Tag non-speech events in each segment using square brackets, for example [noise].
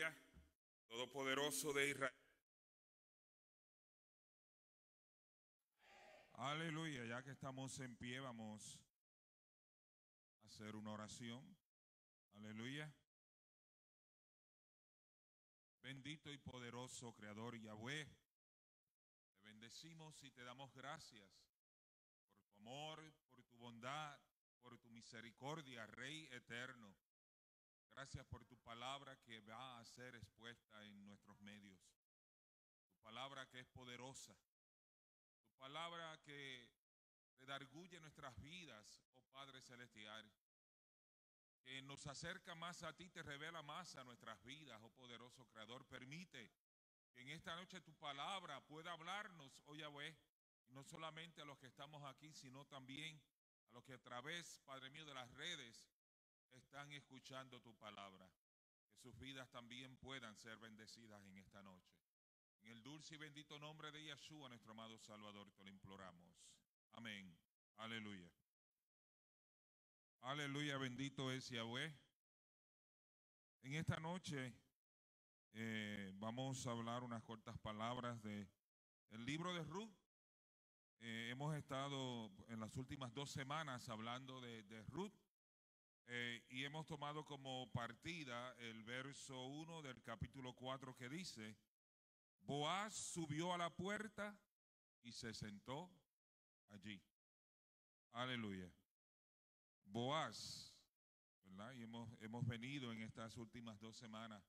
Aleluya. Todopoderoso de Israel. Aleluya, ya que estamos en pie, vamos a hacer una oración. Aleluya. Bendito y poderoso Creador Yahweh, te bendecimos y te damos gracias por tu amor, por tu bondad, por tu misericordia, Rey eterno. Gracias por tu palabra que va a ser expuesta en nuestros medios. Tu palabra que es poderosa. Tu palabra que redarguye nuestras vidas, oh Padre Celestial. Que nos acerca más a ti, te revela más a nuestras vidas, oh poderoso Creador. Permite que en esta noche tu palabra pueda hablarnos, oh Yahweh, y no solamente a los que estamos aquí, sino también a los que a través, Padre mío, de las redes están escuchando tu palabra. Que sus vidas también puedan ser bendecidas en esta noche. En el dulce y bendito nombre de Yeshua, nuestro amado Salvador, te lo imploramos. Amén. Aleluya. Aleluya, bendito es Yahweh. En esta noche eh, vamos a hablar unas cortas palabras de el libro de Ruth. Eh, hemos estado en las últimas dos semanas hablando de, de Ruth eh, y hemos tomado como partida el verso 1 del capítulo 4 que dice, Boaz subió a la puerta y se sentó allí. Aleluya. Boaz, ¿verdad? Y hemos, hemos venido en estas últimas dos semanas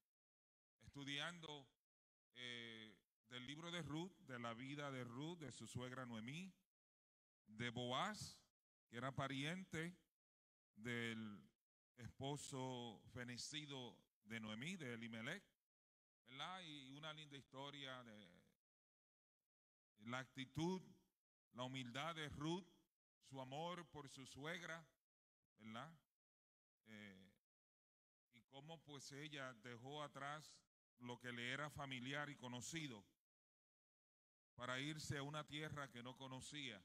estudiando eh, del libro de Ruth, de la vida de Ruth, de su suegra Noemí, de Boaz, que era pariente del esposo fenecido de Noemí, de Elimelech, ¿verdad? Y una linda historia de la actitud, la humildad de Ruth, su amor por su suegra, ¿verdad? Eh, y cómo pues ella dejó atrás lo que le era familiar y conocido para irse a una tierra que no conocía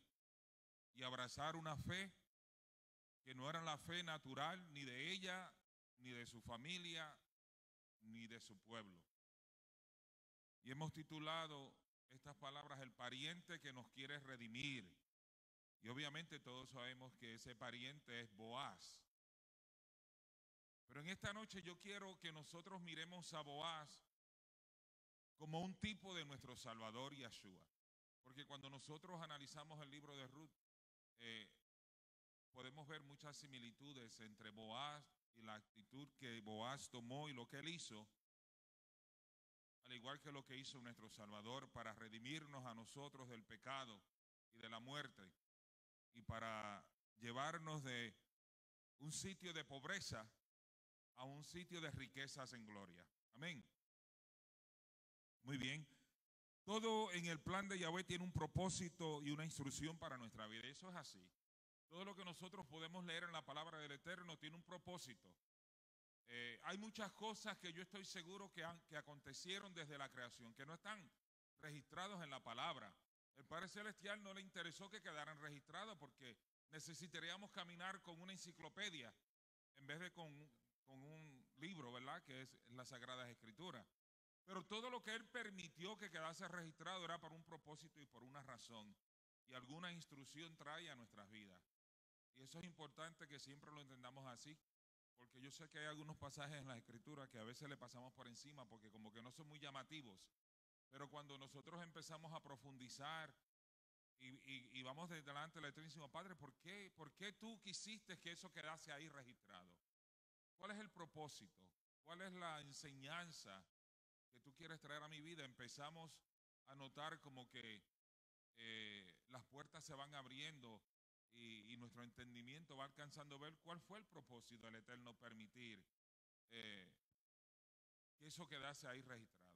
y abrazar una fe que no era la fe natural ni de ella, ni de su familia, ni de su pueblo. Y hemos titulado estas palabras El pariente que nos quiere redimir. Y obviamente todos sabemos que ese pariente es Boaz. Pero en esta noche yo quiero que nosotros miremos a Boaz como un tipo de nuestro Salvador Yeshua. Porque cuando nosotros analizamos el libro de Ruth, eh, podemos ver muchas similitudes entre Boaz y la actitud que Boaz tomó y lo que él hizo, al igual que lo que hizo nuestro Salvador para redimirnos a nosotros del pecado y de la muerte y para llevarnos de un sitio de pobreza a un sitio de riquezas en gloria. Amén. Muy bien. Todo en el plan de Yahweh tiene un propósito y una instrucción para nuestra vida. Eso es así. Todo lo que nosotros podemos leer en la palabra del Eterno tiene un propósito. Eh, hay muchas cosas que yo estoy seguro que, han, que acontecieron desde la creación, que no están registrados en la palabra. El Padre Celestial no le interesó que quedaran registrados porque necesitaríamos caminar con una enciclopedia en vez de con, con un libro, ¿verdad? Que es la Sagrada Escritura. Pero todo lo que Él permitió que quedase registrado era por un propósito y por una razón. Y alguna instrucción trae a nuestras vidas. Y eso es importante que siempre lo entendamos así. Porque yo sé que hay algunos pasajes en la escritura que a veces le pasamos por encima porque como que no son muy llamativos. Pero cuando nosotros empezamos a profundizar y, y, y vamos de delante del Eternísimo Padre, ¿por qué, ¿por qué tú quisiste que eso quedase ahí registrado? ¿Cuál es el propósito? ¿Cuál es la enseñanza que tú quieres traer a mi vida? Empezamos a notar como que eh, las puertas se van abriendo y, y, nuestro entendimiento va alcanzando a ver cuál fue el propósito del Eterno permitir eh, que eso quedase ahí registrado.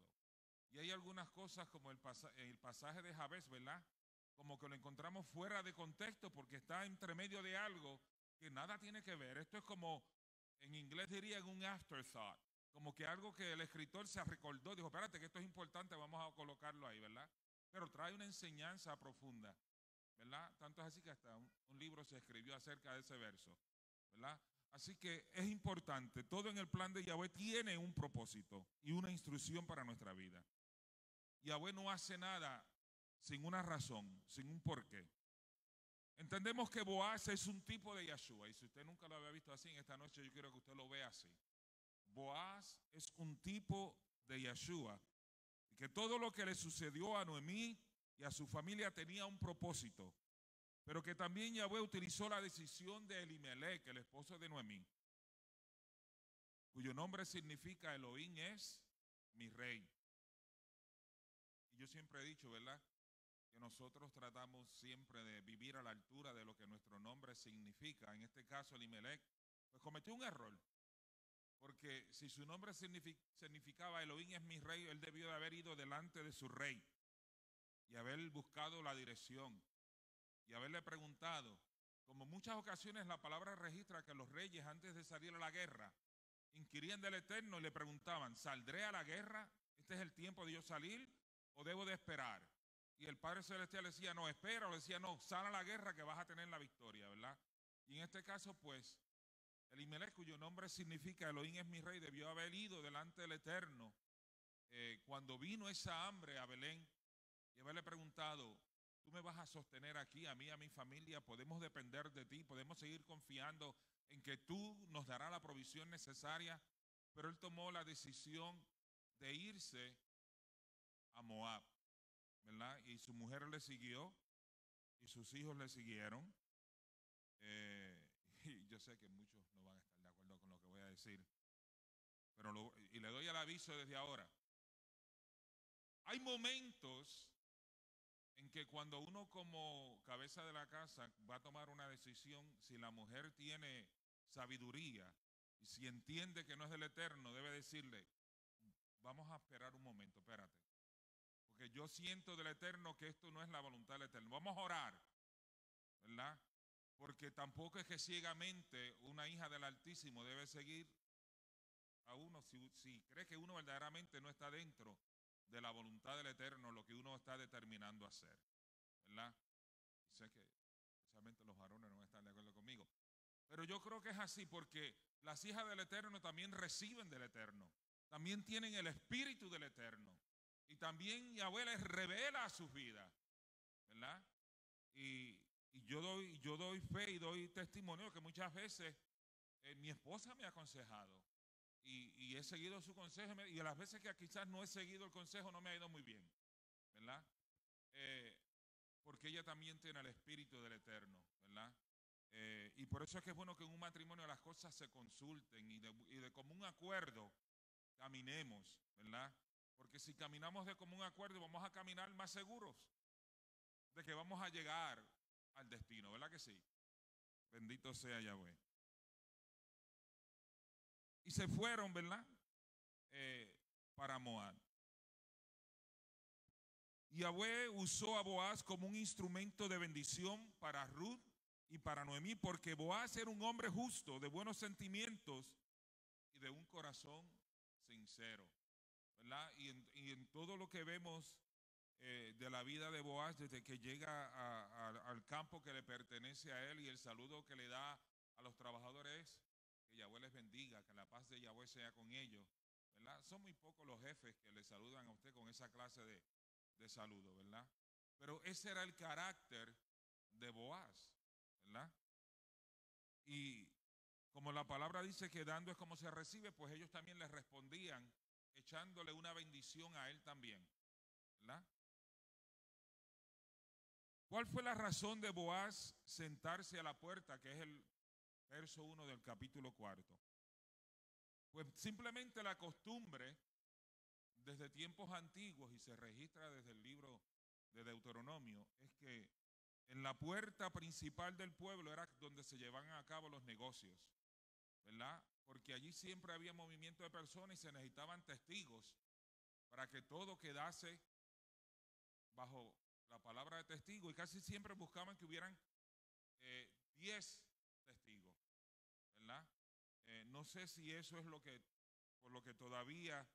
Y hay algunas cosas como el, pasa el pasaje de Jabez, ¿verdad? Como que lo encontramos fuera de contexto porque está entre medio de algo que nada tiene que ver. Esto es como, en inglés dirían un afterthought, como que algo que el escritor se recordó, dijo, espérate que esto es importante, vamos a colocarlo ahí, ¿verdad? Pero trae una enseñanza profunda, ¿verdad? Tanto es así que hasta un, un libro se escribió acerca de ese verso, ¿verdad? Así que es importante, todo en el plan de Yahweh tiene un propósito y una instrucción para nuestra vida. Yahweh no hace nada sin una razón, sin un porqué. Entendemos que Boaz es un tipo de Yahshua y si usted nunca lo había visto así en esta noche, yo quiero que usted lo vea así. Boaz es un tipo de Yahshua y que todo lo que le sucedió a Noemí y a su familia tenía un propósito, pero que también Yahweh utilizó la decisión de Elimelech, el esposo de Noemí, cuyo nombre significa Elohim es mi rey. Y yo siempre he dicho, ¿verdad? Que nosotros tratamos siempre de vivir a la altura de lo que nuestro nombre significa. En este caso, Elimelech, pues cometió un error. Porque si su nombre significaba Elohim es mi rey, él debió de haber ido delante de su rey y haber buscado la dirección y haberle preguntado. Como muchas ocasiones la palabra registra que los reyes antes de salir a la guerra inquirían del Eterno y le preguntaban, ¿saldré a la guerra? ¿Este es el tiempo de yo salir o debo de esperar? Y el Padre Celestial le decía, no, espera, o decía, no, sal a la guerra que vas a tener la victoria, ¿verdad? Y en este caso, pues, Elimelech, cuyo nombre significa Elohim es mi rey, debió haber ido delante del Eterno eh, cuando vino esa hambre a Belén y haberle preguntado, tú me vas a sostener aquí, a mí, a mi familia, podemos depender de ti, podemos seguir confiando en que tú nos darás la provisión necesaria. Pero él tomó la decisión de irse a Moab, ¿verdad? Y su mujer le siguió y sus hijos le siguieron. Eh, [laughs] y yo sé que muchos no van a estar de acuerdo con lo que voy a decir, pero y le doy el aviso desde ahora. Hay momentos en que cuando uno como cabeza de la casa va a tomar una decisión, si la mujer tiene sabiduría si entiende que no es del eterno, debe decirle, vamos a esperar un momento, espérate. Porque yo siento del eterno que esto no es la voluntad del eterno. Vamos a orar, ¿verdad? Porque tampoco es que ciegamente una hija del Altísimo debe seguir a uno si, si cree que uno verdaderamente no está dentro de la voluntad del Eterno lo que uno está determinando hacer. ¿Verdad? Sé que especialmente los varones no están de acuerdo conmigo. Pero yo creo que es así porque las hijas del Eterno también reciben del Eterno. También tienen el espíritu del Eterno. Y también Yahweh les revela a sus vidas. ¿Verdad? Y, yo, doy, yo doy fe y doy testimonio que muchas veces eh, mi esposa me ha aconsejado y, he seguido su consejo y a las veces que quizás no he seguido el consejo no me ha ido muy bien, ¿verdad? Eh, porque ella también tiene el espíritu del Eterno, ¿verdad? Eh, y por eso es que es bueno que en un matrimonio las cosas se consulten y de, y de común acuerdo caminemos, ¿verdad? Porque si caminamos de común acuerdo vamos a caminar más seguros de que vamos a llegar al destino, ¿verdad que sí? Bendito sea Yahweh. Y se fueron, ¿verdad? Eh, para Moab. Yahweh usó a Boaz como un instrumento de bendición para Ruth y para Noemí, porque Boaz era un hombre justo, de buenos sentimientos y de un corazón sincero. ¿verdad? Y, en, todo lo que vemos eh, de la vida de Boaz, desde que llega al campo que le pertenece a él y el saludo que le da a los trabajadores, Yahweh les bendiga, que la paz de Yahweh sea con ellos, ¿verdad? Son muy pocos los jefes que le saludan a usted con esa clase de, de saludo, ¿verdad? Pero ese era el carácter de Boaz, ¿verdad? Y como la palabra dice que dando es como se recibe, pues ellos también le respondían echándole una bendición a él también, ¿verdad? ¿Cuál fue la razón de Boaz sentarse a la puerta, que es el verso 1 del capítulo cuarto. Pues simplemente la costumbre desde tiempos antiguos y se registra desde el libro de Deuteronomio es que en la puerta principal del pueblo era donde se llevaban a cabo los negocios, ¿verdad? Porque allí siempre había movimiento de personas y se necesitaban testigos para que todo quedase bajo la palabra de testigo y casi siempre buscaban que hubieran 10 eh, eh, no sé si eso es lo que, por lo que todavía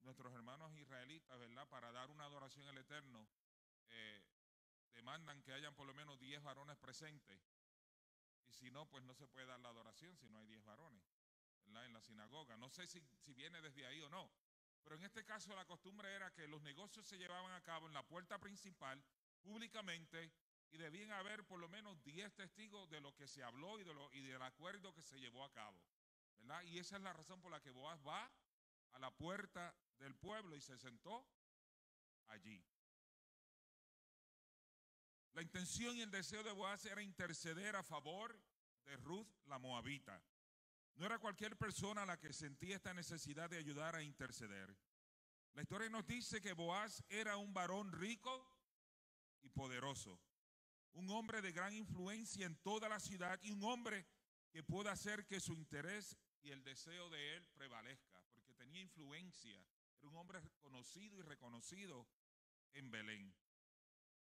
nuestros hermanos israelitas, ¿verdad? Para dar una adoración al Eterno, eh, demandan que hayan por lo menos 10 varones presentes. Y si no, pues no se puede dar la adoración si no hay diez varones ¿verdad? en la sinagoga. No sé si, si viene desde ahí o no. Pero en este caso la costumbre era que los negocios se llevaban a cabo en la puerta principal, públicamente, y debían haber por lo menos 10 testigos de lo que se habló y, de lo, y del acuerdo que se llevó a cabo. ¿verdad? Y esa es la razón por la que Boaz va a la puerta del pueblo y se sentó allí. La intención y el deseo de Boaz era interceder a favor de Ruth la Moabita. No era cualquier persona la que sentía esta necesidad de ayudar a interceder. La historia nos dice que Boaz era un varón rico y poderoso, un hombre de gran influencia en toda la ciudad y un hombre que pueda hacer que su interés y el deseo de él prevalezca, porque tenía influencia, era un hombre conocido y reconocido en Belén.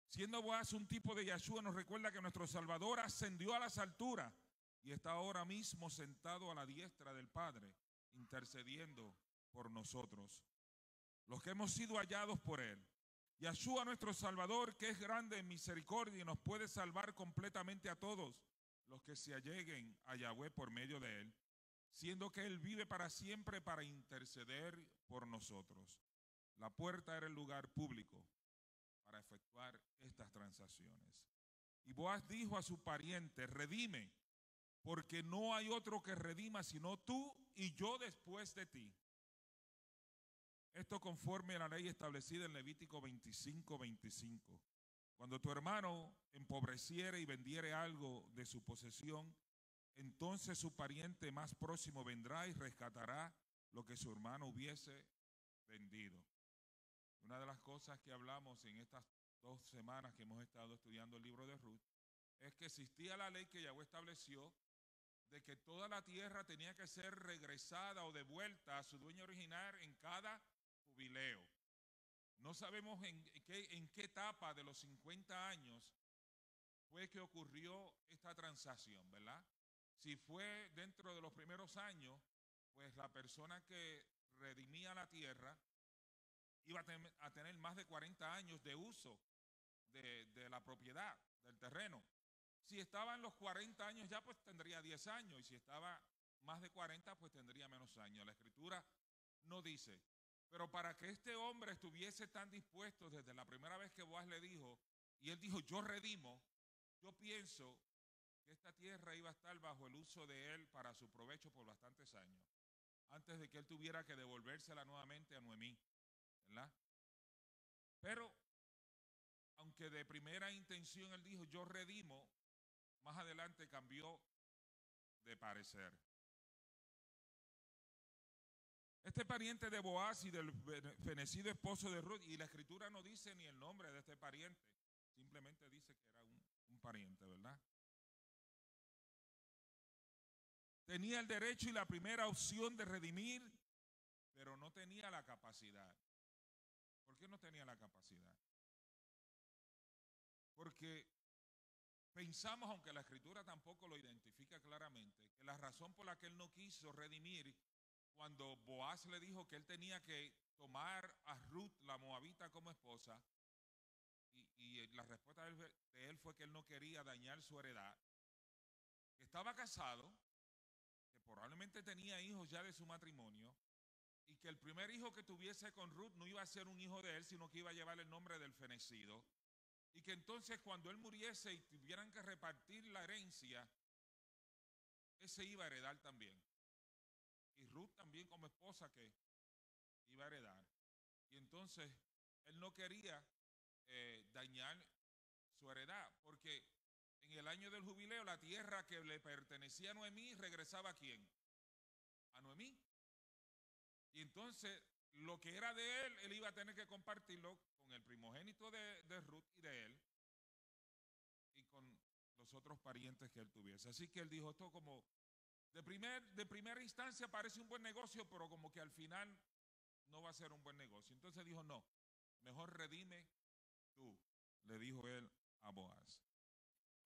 Siendo Boaz un tipo de Yahshua, nos recuerda que nuestro Salvador ascendió a las alturas y está ahora mismo sentado a la diestra del Padre, intercediendo por nosotros, los que hemos sido hallados por Él. Yahshua, nuestro Salvador, que es grande en misericordia y nos puede salvar completamente a todos los que se alleguen a Yahweh por medio de Él, siendo que Él vive para siempre para interceder por nosotros. La puerta era el lugar público para efectuar estas transacciones. Y Boaz dijo a su pariente, redime, porque no hay otro que redima sino tú y yo después de ti. Esto conforme a la ley establecida en Levítico 25, 25. Cuando tu hermano empobreciere y vendiere algo de su posesión, entonces su pariente más próximo vendrá y rescatará lo que su hermano hubiese vendido. Una de las cosas que hablamos en estas dos semanas que hemos estado estudiando el libro de Ruth es que existía la ley que Yahweh estableció de que toda la tierra tenía que ser regresada o devuelta a su dueño original en cada No sabemos en qué, en qué etapa de los 50 años fue que ocurrió esta transacción, ¿verdad? Si fue dentro de los primeros años, pues la persona que redimía la tierra iba a, tener más de 40 años de uso de, de la propiedad, del terreno. Si estaba en los 40 años ya, pues tendría 10 años. Y si estaba más de 40, pues tendría menos años. La escritura no dice. Pero para que este hombre estuviese tan dispuesto desde la primera vez que Boaz le dijo, y él dijo, yo redimo, yo pienso que esta tierra iba a estar bajo el uso de él para su provecho por bastantes años, antes de que él tuviera que devolvérsela nuevamente a Noemí, ¿verdad? Pero, aunque de primera intención él dijo, yo redimo, más adelante cambió de parecer. Este pariente de Boaz y del fenecido esposo de Ruth, y la escritura no dice ni el nombre de este pariente, simplemente dice que era un, un pariente, ¿verdad? Tenía el derecho y la primera opción de redimir, pero no tenía la capacidad. ¿Por qué no tenía la capacidad? Porque Pensamos, aunque la escritura tampoco lo identifica claramente, que la razón por la que él no quiso redimir cuando Boaz le dijo que él tenía que tomar a Ruth, la moabita, como esposa, y, la respuesta de él, fue que él no quería dañar su heredad, que estaba casado, que probablemente tenía hijos ya de su matrimonio, y que el primer hijo que tuviese con Ruth no iba a ser un hijo de él, sino que iba a llevar el nombre del fenecido y que entonces cuando él muriese y tuvieran que repartir la herencia, ese iba a heredar también. Y Ruth también como esposa que iba a heredar. Y entonces él no quería eh, dañar su heredad, porque en el año del jubileo la tierra que le pertenecía a Noemí regresaba a quién? A Noemí. Y entonces lo que era de él, él iba a tener que compartirlo con el primogénito de, Ruth y de él y con los otros parientes que él tuviese. Así que él dijo, esto como de, primer, de primera instancia parece un buen negocio, pero como que al final no va a ser un buen negocio. Entonces dijo, no, mejor redime tú, le dijo él a Boaz.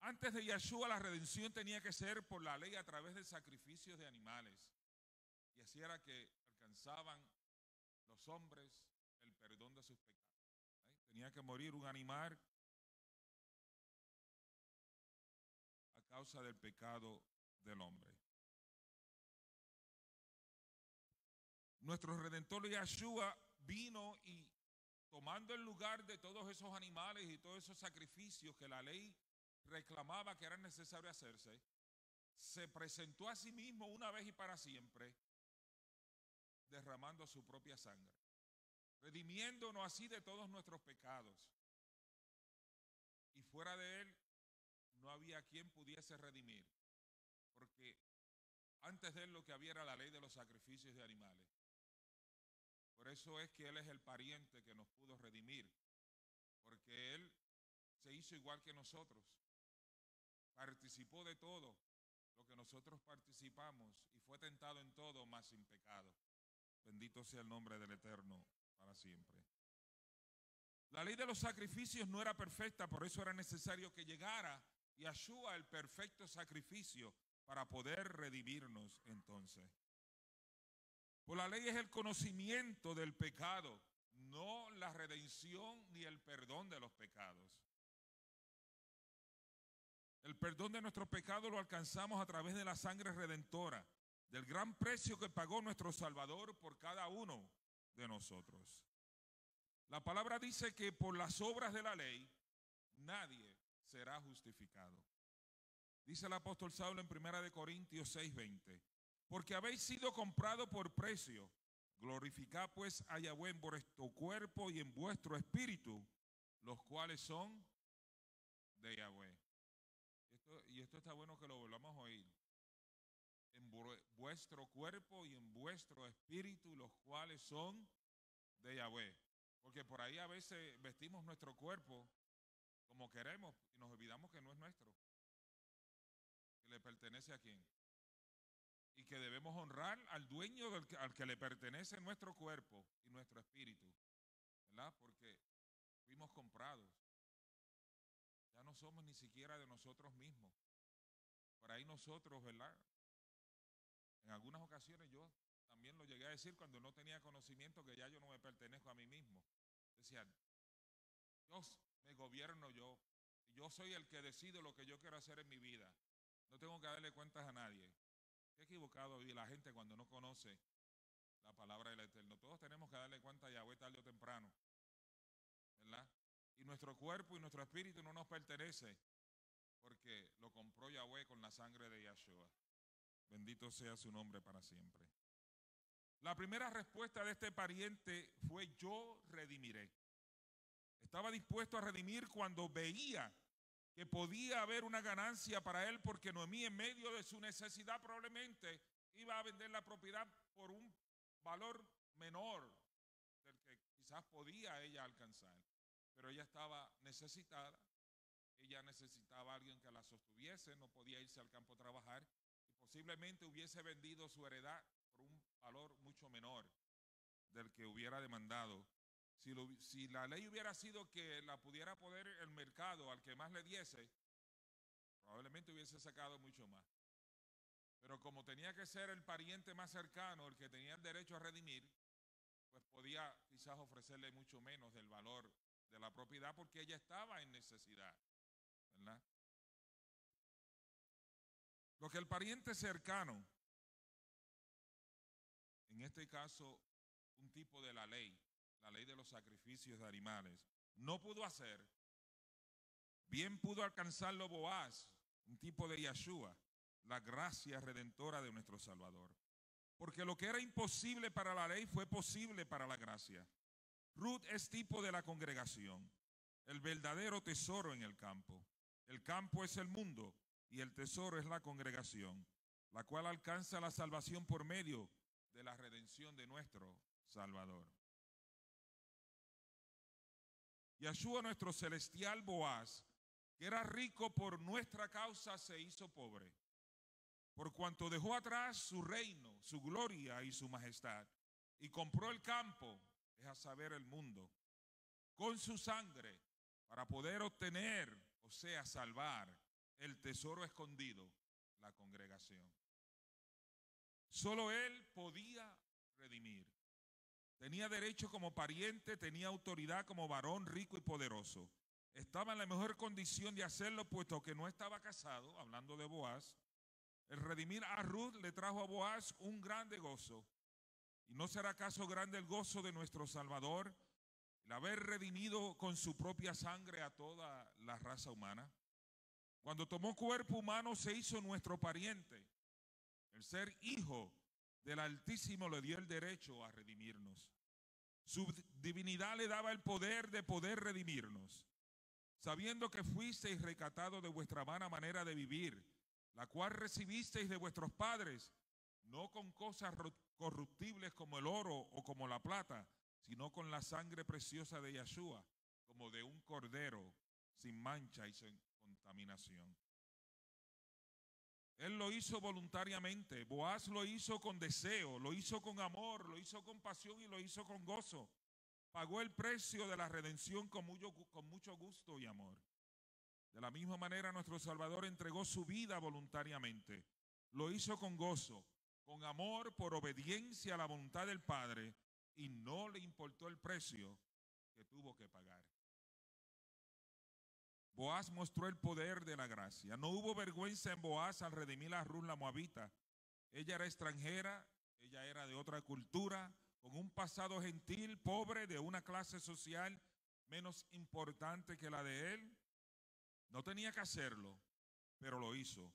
Antes de Yeshua la redención tenía que ser por la ley a través de sacrificios de animales. Y así era que alcanzaban los hombres el perdón de sus pecados. Tenía que morir un animal causa del pecado del hombre. Nuestro redentor Yeshua vino y tomando el lugar de todos esos animales y todos esos sacrificios que la ley reclamaba que eran necesarios hacerse, se presentó a sí mismo una vez y para siempre, derramando su propia sangre, redimiéndonos así de todos nuestros pecados. Y fuera de él no había quien pudiese redimir, porque antes de él lo que había era la ley de los sacrificios de animales. Por eso es que Él es el pariente que nos pudo redimir, porque Él se hizo igual que nosotros, participó de todo lo que nosotros participamos y fue tentado en todo, más sin pecado. Bendito sea el nombre del Eterno para siempre. La ley de los sacrificios no era perfecta, por eso era necesario que llegara Yahshua el perfecto sacrificio para poder redimirnos entonces. Por la ley es el conocimiento del pecado, no la redención ni el perdón de los pecados. El perdón de nuestros pecados lo alcanzamos a través de la sangre redentora, del gran precio que pagó nuestro Salvador por cada uno de nosotros. La palabra dice que por las obras de la ley nadie será justificado. Dice el apóstol Saulo en 1 Corintios 6:20, porque habéis sido comprado por precio. Glorificad pues a Yahweh en vuestro cuerpo y en vuestro espíritu, los cuales son de Yahweh. y esto está bueno que lo volvamos a oír. En vuestro cuerpo y en vuestro espíritu, los cuales son de Yahweh. Porque por ahí a veces vestimos nuestro cuerpo como queremos y nos olvidamos que no es nuestro. Que le pertenece a quién? Y que debemos honrar al dueño del al que le pertenece nuestro cuerpo y nuestro espíritu. ¿Verdad? Porque fuimos comprados. Ya no somos ni siquiera de nosotros mismos. Por ahí nosotros, ¿verdad? En algunas ocasiones yo también lo llegué a decir cuando no tenía conocimiento que ya yo no me pertenezco a mí mismo. Decían, Dios me gobierno yo. Yo soy el que decido lo que yo quiero hacer en mi vida. No tengo que darle cuentas a nadie. Qué equivocado y la gente cuando no conoce la palabra del Eterno. Todos tenemos que darle cuenta a Yahweh tarde o temprano. ¿Verdad? Y nuestro cuerpo y nuestro espíritu no nos pertenece porque lo compró Yahweh con la sangre de Yahshua. Bendito sea su nombre para siempre. La primera respuesta de este pariente fue yo redimiré. Estaba dispuesto a redimir cuando veía que podía haber una ganancia para él porque Noemí en medio de su necesidad probablemente iba a vender la propiedad por un valor menor del que quizás podía ella alcanzar. Pero ella estaba necesitada, ella necesitaba a alguien que la sostuviese, no podía irse al campo a trabajar y posiblemente hubiese vendido su heredad por un valor mucho menor del que hubiera demandado si, la ley hubiera sido que la pudiera poder el mercado al que más le diese, probablemente hubiese sacado mucho más. Pero como tenía que ser el pariente más cercano, el que tenía el derecho a redimir, pues podía quizás ofrecerle mucho menos del valor de la propiedad porque ella estaba en necesidad. ¿verdad? Lo que el pariente cercano, en este caso un tipo de la ley, la ley de los sacrificios de animales, no pudo hacer, bien pudo alcanzarlo Boaz, un tipo de Yeshua, la gracia redentora de nuestro Salvador. Porque lo que era imposible para la ley fue posible para la gracia. Ruth es tipo de la congregación, el verdadero tesoro en el campo. El campo es el mundo y el tesoro es la congregación, la cual alcanza la salvación por medio de la redención de nuestro Salvador. Yeshua, nuestro celestial Boaz, que era rico por nuestra causa, se hizo pobre. Por cuanto dejó atrás su reino, su gloria y su majestad, y compró el campo, es a saber, el mundo, con su sangre, para poder obtener, o sea, salvar el tesoro escondido, la congregación. Solo él podía redimir. Tenía derecho como pariente, tenía autoridad como varón rico y poderoso. estaba en la mejor condición de hacerlo, puesto que no estaba casado, hablando de Boaz. El redimir a Ruth le trajo a Boaz un grande gozo. ¿Y no será acaso grande el gozo de nuestro Salvador, el haber redimido con su propia sangre a toda la raza humana? Cuando tomó cuerpo humano se hizo nuestro pariente. El ser hijo del Altísimo le dio el derecho a redimirnos. Su divinidad le daba el poder de poder redimirnos, sabiendo que fuisteis recatados de vuestra vana manera de vivir, la cual recibisteis de vuestros padres, no con cosas corruptibles como el oro o como la plata, sino con la sangre preciosa de Yeshua, como de un cordero sin mancha y sin contaminación. Él lo hizo voluntariamente. Boaz lo hizo con deseo, lo hizo con amor, lo hizo con pasión y lo hizo con gozo. Pagó el precio de la redención con mucho, con mucho gusto y amor. De la misma manera nuestro Salvador entregó su vida voluntariamente. Lo hizo con gozo, con amor, por obediencia a la voluntad del Padre y no le importó el precio que tuvo que pagar. Boaz mostró el poder de la gracia. No hubo vergüenza en Boaz al redimir a Ruth la Moabita. Ella era extranjera, ella era de otra cultura, con un pasado gentil, pobre, de una clase social menos importante que la de él. No tenía que hacerlo, pero lo hizo.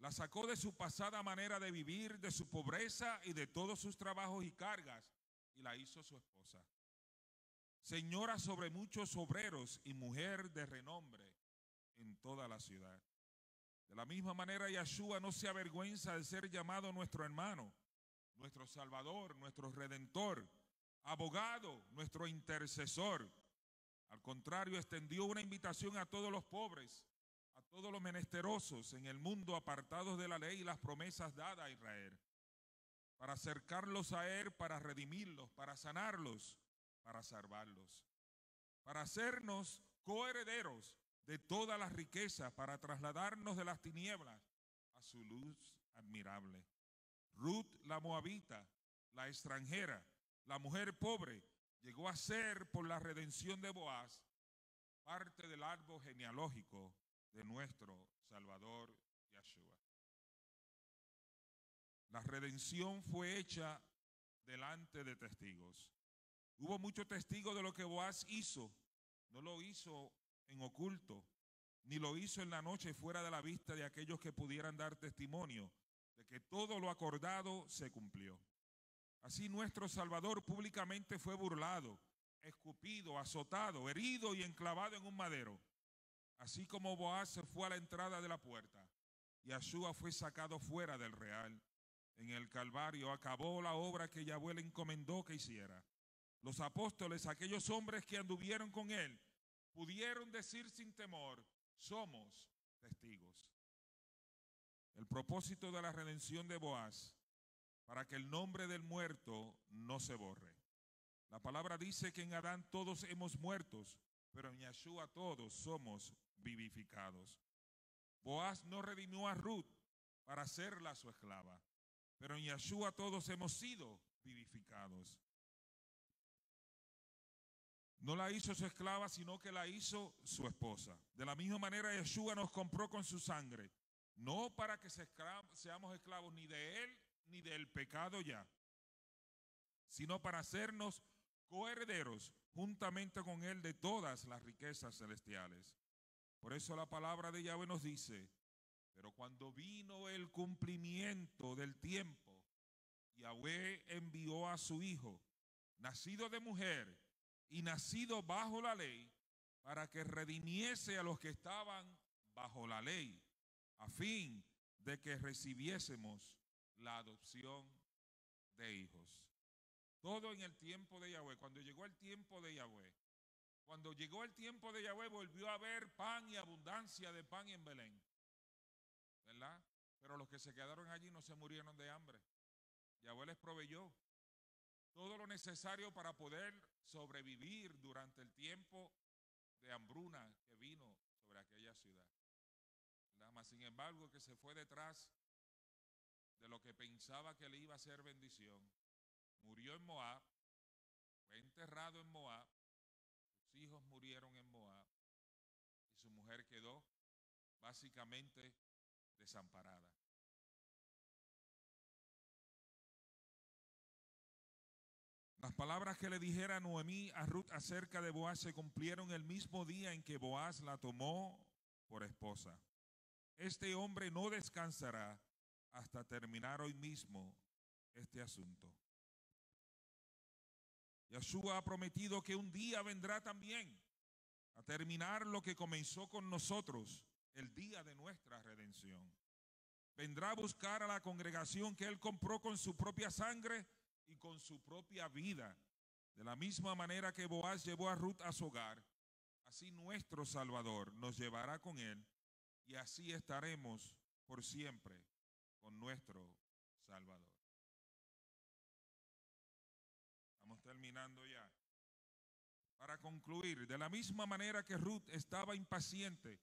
La sacó de su pasada manera de vivir, de su pobreza y de todos sus trabajos y cargas, y la hizo su esposa. Señora sobre muchos obreros y mujer de renombre en toda la ciudad. De la misma manera, Yeshua no se avergüenza de ser llamado nuestro hermano, nuestro Salvador, nuestro Redentor, abogado, nuestro intercesor. Al contrario, extendió una invitación a todos los pobres, a todos los menesterosos en el mundo apartados de la ley y las promesas dadas a Israel, para acercarlos a Él, para redimirlos, para sanarlos, para salvarlos, para hacernos coherederos de todas las riquezas para trasladarnos de las tinieblas a su luz admirable. Ruth la moabita, la extranjera, la mujer pobre, llegó a ser por la redención de Boaz parte del árbol genealógico de nuestro Salvador Yeshua. La redención fue hecha delante de testigos. Hubo muchos testigos de lo que Boaz hizo. No lo hizo en oculto, ni lo hizo en la noche fuera de la vista de aquellos que pudieran dar testimonio de que todo lo acordado se cumplió. Así nuestro Salvador públicamente fue burlado, escupido, azotado, herido y enclavado en un madero. Así como Boaz se fue a la entrada de la puerta y Ashúa fue sacado fuera del real. En el Calvario acabó la obra que Yahweh le encomendó que hiciera. Los apóstoles, aquellos hombres que anduvieron con él, pudieron decir sin temor, somos testigos. El propósito de la redención de Boaz, para que el nombre del muerto no se borre. La palabra dice que en Adán todos hemos muertos, pero en Yeshua todos somos vivificados. Boaz no redimió a Ruth para hacerla su esclava, pero en Yeshua todos hemos sido vivificados. No la hizo su esclava, sino que la hizo su esposa. De la misma manera, Yeshua nos compró con su sangre, no para que seamos esclavos ni de él ni del pecado ya, sino para hacernos coherederos juntamente con él de todas las riquezas celestiales. Por eso la palabra de Yahweh nos dice, pero cuando vino el cumplimiento del tiempo, Yahweh envió a su hijo, nacido de mujer, y nacido bajo la ley para que redimiese a los que estaban bajo la ley, a fin de que recibiésemos la adopción de hijos. Todo en el tiempo de Yahweh. Cuando llegó el tiempo de Yahweh, cuando llegó el tiempo de Yahweh, volvió a haber pan y abundancia de pan en Belén. ¿Verdad? Pero los que se quedaron allí no se murieron de hambre. Yahweh les proveyó todo lo necesario para poder sobrevivir durante el tiempo de hambruna que vino sobre aquella ciudad. sin embargo, que se fue detrás de lo que pensaba que le iba a ser bendición. Murió en Moab, fue enterrado en Moab, sus hijos murieron en Moab, mujer quedó básicamente desamparada. Las palabras que le dijera Noemí a Ruth acerca de Boaz se cumplieron el mismo día en que Boaz la tomó por esposa. Este hombre no descansará hasta terminar hoy mismo este asunto. Yeshua ha prometido que un día vendrá también a terminar lo que comenzó con nosotros el día de nuestra redención. Vendrá a buscar a la congregación que él compró con su propia sangre y con su propia vida. De la misma manera que Boaz llevó a Ruth a su hogar, así nuestro Salvador nos llevará con él y así estaremos por siempre con nuestro Salvador. Estamos terminando ya. Para concluir, de la misma manera que Ruth estaba impaciente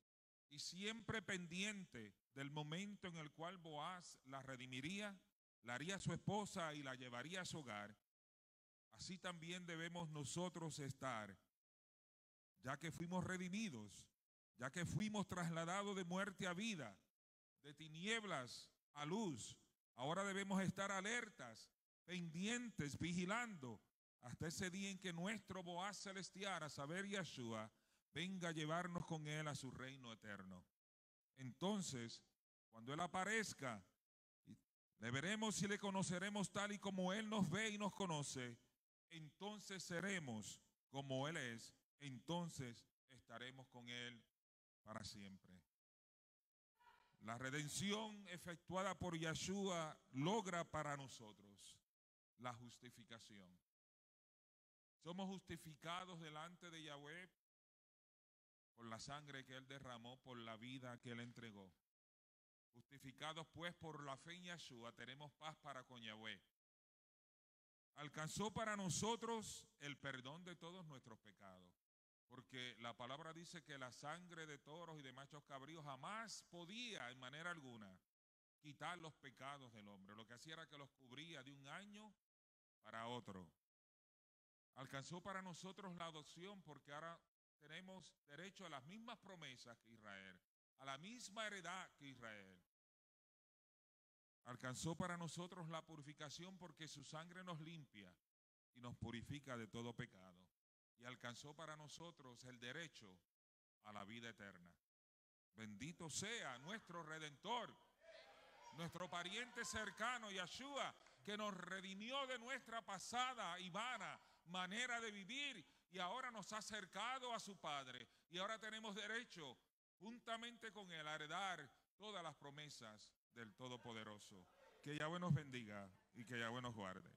y siempre pendiente del momento en el cual Boaz la redimiría, la haría su esposa y la llevaría a su hogar, así también debemos nosotros estar, ya que fuimos redimidos, ya que fuimos trasladados de muerte a vida, de tinieblas a luz. Ahora debemos estar alertas, pendientes, vigilando, hasta ese día en que nuestro Boaz celestial, a saber Yeshua, venga a llevarnos con él a su reino eterno. Entonces, cuando él aparezca, le veremos y le conoceremos tal y como él nos ve y nos conoce, entonces seremos como él es, entonces estaremos con él para siempre. La redención efectuada por Yeshua logra para nosotros la justificación. Somos justificados delante de Yahweh por la sangre que Él derramó, por la vida que Él entregó. Justificados pues por la fe en Yeshua, tenemos paz para con Yahweh. Alcanzó para nosotros el perdón de todos nuestros pecados. Porque la palabra dice que la sangre de toros y de machos cabríos jamás podía en manera alguna quitar los pecados del hombre. Lo que hacía era que los cubría de un año para otro. Alcanzó para nosotros la adopción porque ahora tenemos derecho a las mismas promesas que Israel, a la misma heredad que Israel. Alcanzó para nosotros la purificación porque su sangre nos limpia y nos purifica de todo pecado y alcanzó para nosotros el derecho a la vida eterna. Bendito sea nuestro redentor, nuestro pariente cercano, Yeshua, que nos redimió de nuestra pasada y vana manera de vivir y ahora nos ha acercado a su Padre. Y ahora tenemos derecho, juntamente con él, a heredar todas las promesas del Todopoderoso. Que Yahweh nos bendiga y que Yahweh nos guarde.